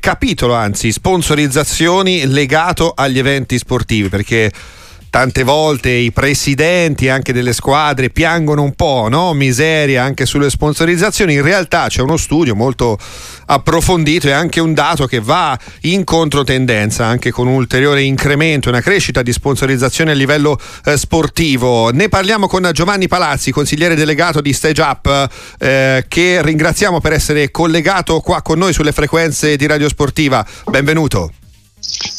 capitolo, anzi, sponsorizzazioni legato agli eventi sportivi, perché tante volte i presidenti anche delle squadre piangono un po', no? miseria anche sulle sponsorizzazioni, in realtà c'è uno studio molto approfondito e anche un dato che va in controtendenza, anche con un ulteriore incremento, una crescita di sponsorizzazione a livello eh, sportivo. Ne parliamo con Giovanni Palazzi, consigliere delegato di Stage Up, eh, che ringraziamo per essere collegato qua con noi sulle frequenze di Radio Sportiva. Benvenuto.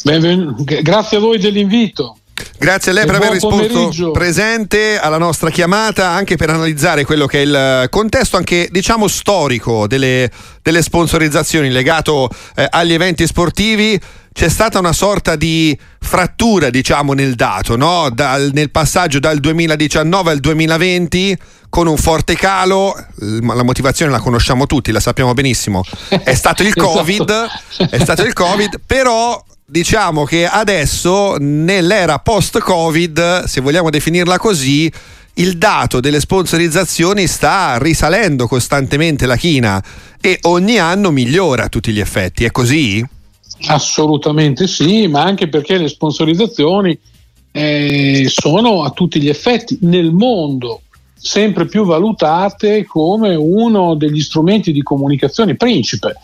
Benven- grazie a voi dell'invito. Grazie a lei per aver risposto pomeriggio. presente alla nostra chiamata anche per analizzare quello che è il contesto anche diciamo storico delle, delle sponsorizzazioni legato eh, agli eventi sportivi c'è stata una sorta di frattura diciamo nel dato no? Dal, nel passaggio dal 2019 al 2020 con un forte calo la motivazione la conosciamo tutti la sappiamo benissimo è stato il esatto. covid esatto. è stato il covid però diciamo che adesso nell'era post-Covid, se vogliamo definirla così, il dato delle sponsorizzazioni sta risalendo costantemente la china e ogni anno migliora a tutti gli effetti, è così? Assolutamente sì, ma anche perché le sponsorizzazioni eh, sono a tutti gli effetti nel mondo sempre più valutate come uno degli strumenti di comunicazione principe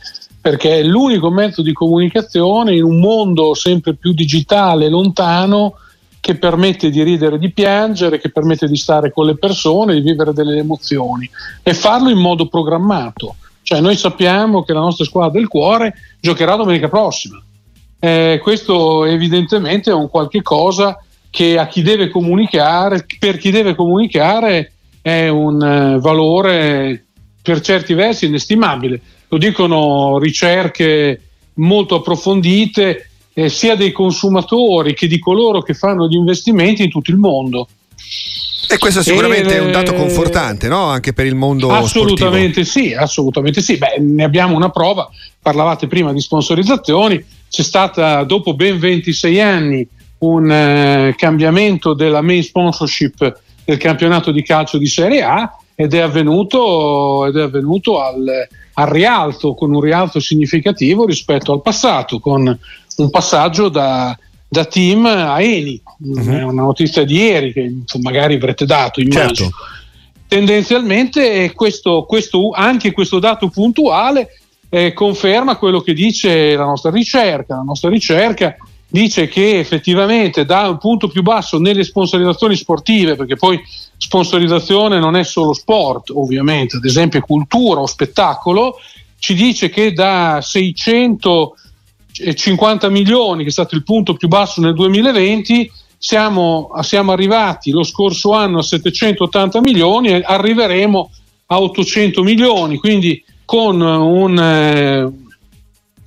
perché è l'unico mezzo di comunicazione in un mondo sempre più digitale, lontano, che permette di ridere di piangere, che permette di stare con le persone, di vivere delle emozioni e farlo in modo programmato. Cioè noi sappiamo che la nostra squadra del cuore giocherà domenica prossima. Eh, questo evidentemente è un qualche cosa che a chi deve comunicare, per chi deve comunicare è un eh, valore per certi versi inestimabile lo dicono ricerche molto approfondite eh, sia dei consumatori che di coloro che fanno gli investimenti in tutto il mondo. E questo sicuramente e, è un dato eh, confortante, no? Anche per il mondo assolutamente sportivo. sì, assolutamente sì. Beh, ne abbiamo una prova. Parlavate prima di sponsorizzazioni, c'è stata dopo ben 26 anni un eh, cambiamento della main sponsorship del campionato di calcio di Serie A ed è avvenuto, ed è avvenuto al, al rialzo, con un rialzo significativo rispetto al passato, con un passaggio da, da team a Eni. Uh-huh. È una notizia di ieri che magari avrete dato, immagino. Certo. Tendenzialmente questo, questo, anche questo dato puntuale eh, conferma quello che dice la nostra ricerca. La nostra ricerca dice che effettivamente da un punto più basso nelle sponsorizzazioni sportive, perché poi sponsorizzazione non è solo sport, ovviamente, ad esempio cultura o spettacolo, ci dice che da 650 milioni, che è stato il punto più basso nel 2020, siamo, siamo arrivati lo scorso anno a 780 milioni e arriveremo a 800 milioni, quindi con un... Eh,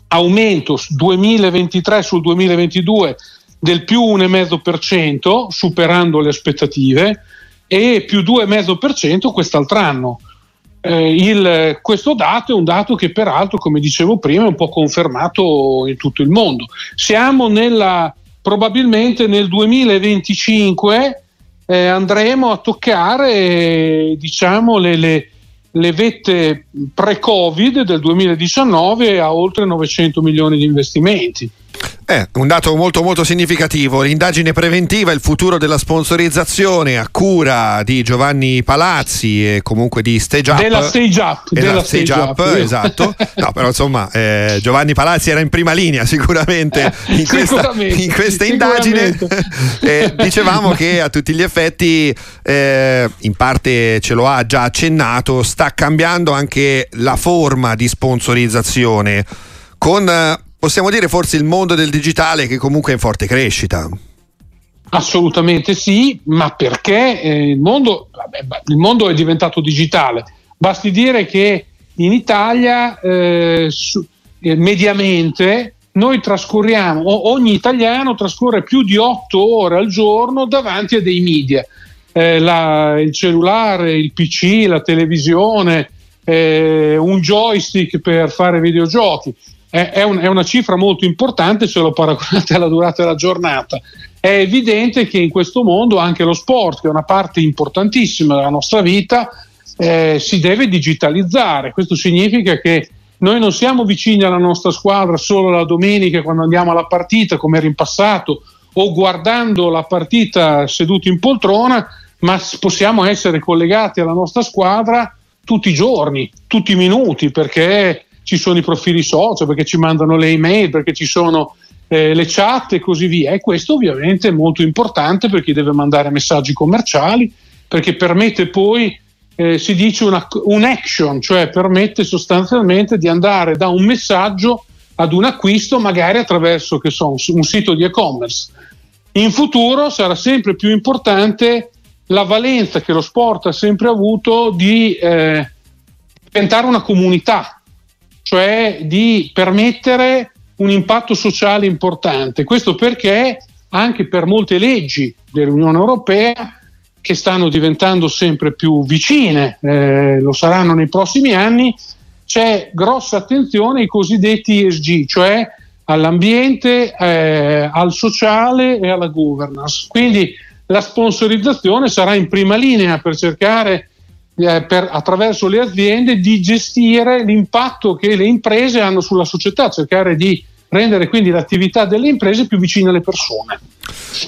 aumento 2023 sul 2022 del più 1,5%, superando le aspettative, e più 2,5% quest'altro anno. Eh, il, questo dato è un dato che peraltro, come dicevo prima, è un po' confermato in tutto il mondo. Siamo nella, probabilmente nel 2025 eh, andremo a toccare diciamo, le, le le vette pre-Covid del 2019 a oltre 900 milioni di investimenti. Eh, un dato molto molto significativo, l'indagine preventiva, il futuro della sponsorizzazione a cura di Giovanni Palazzi e comunque di Stage Up. Della Stage Up. Della stage, stage Up, up esatto. No, però insomma eh, Giovanni Palazzi era in prima linea sicuramente in questa, in questa indagine. eh, dicevamo che a tutti gli effetti, eh, in parte ce lo ha già accennato, sta cambiando anche la forma di sponsorizzazione con possiamo dire forse il mondo del digitale che comunque è in forte crescita. Assolutamente sì, ma perché eh, il, mondo, il, mondo, è diventato digitale. Basti dire che in Italia eh, eh, mediamente noi trascorriamo, ogni italiano trascorre più di otto ore al giorno davanti a dei media. Eh, la, il cellulare, il PC, la televisione, un joystick per fare videogiochi è, un, è una cifra molto importante se lo paragonate alla durata della giornata. È evidente che in questo mondo anche lo sport, che è una parte importantissima della nostra vita, eh, si deve digitalizzare. Questo significa che noi non siamo vicini alla nostra squadra solo la domenica quando andiamo alla partita, come era in passato, o guardando la partita seduti in poltrona, ma possiamo essere collegati alla nostra squadra tutti i giorni, tutti i minuti, perché ci sono i profili social, perché ci mandano le email, perché ci sono eh, le chat e così via. E questo ovviamente è molto importante per chi deve mandare messaggi commerciali, perché permette poi, eh, si dice, una, un action, cioè permette sostanzialmente di andare da un messaggio ad un acquisto magari attraverso so, un sito di e-commerce. In futuro sarà sempre più importante la valenza che lo sport ha sempre avuto di eh, diventare una comunità, cioè di permettere un impatto sociale importante. Questo perché anche per molte leggi dell'Unione Europea che stanno diventando sempre più vicine, eh, lo saranno nei prossimi anni, c'è grossa attenzione ai cosiddetti ESG, cioè all'ambiente, eh, al sociale e alla governance. Quindi la sponsorizzazione sarà in prima linea per cercare eh, per, attraverso le aziende di gestire l'impatto che le imprese hanno sulla società, cercare di rendere quindi l'attività delle imprese più vicine alle persone.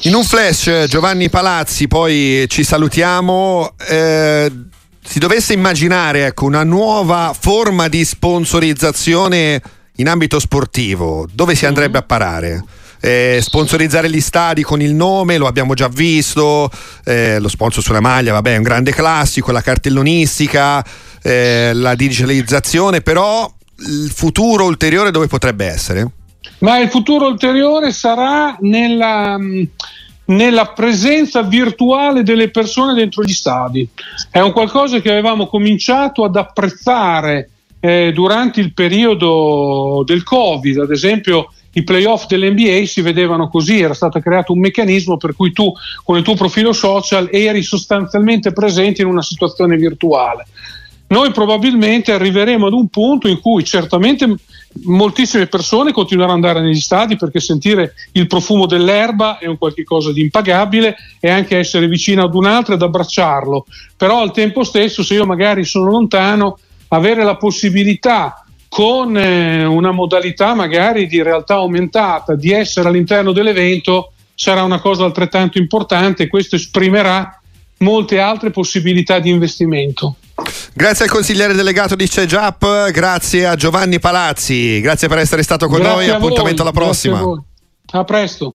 In un flash, Giovanni Palazzi, poi ci salutiamo. Eh, si dovesse immaginare ecco, una nuova forma di sponsorizzazione in ambito sportivo, dove si andrebbe a parare? Eh, sponsorizzare gli stadi con il nome, lo abbiamo già visto, eh, lo sponsor sulla maglia, vabbè, è un grande classico, la cartellonistica, eh, la digitalizzazione, però il futuro ulteriore dove potrebbe essere? Ma il futuro ulteriore sarà nella, nella presenza virtuale delle persone dentro gli stadi. È un qualcosa che avevamo cominciato ad apprezzare eh, durante il periodo del Covid, ad esempio i playoff dell'NBA si vedevano così, era stato creato un meccanismo per cui tu con il tuo profilo social eri sostanzialmente presente in una situazione virtuale. Noi probabilmente arriveremo ad un punto in cui certamente moltissime persone continueranno ad andare negli stadi perché sentire il profumo dell'erba è un qualche cosa di impagabile e anche essere vicino ad un altro ed abbracciarlo. Però al tempo stesso, se io magari sono lontano, avere la possibilità con eh, una modalità magari di realtà aumentata di essere all'interno dell'evento sarà una cosa altrettanto importante e questo esprimerà molte altre possibilità di investimento. Grazie al consigliere delegato di CEGAP, grazie a Giovanni Palazzi, grazie per essere stato con grazie noi, appuntamento alla prossima. A, a presto.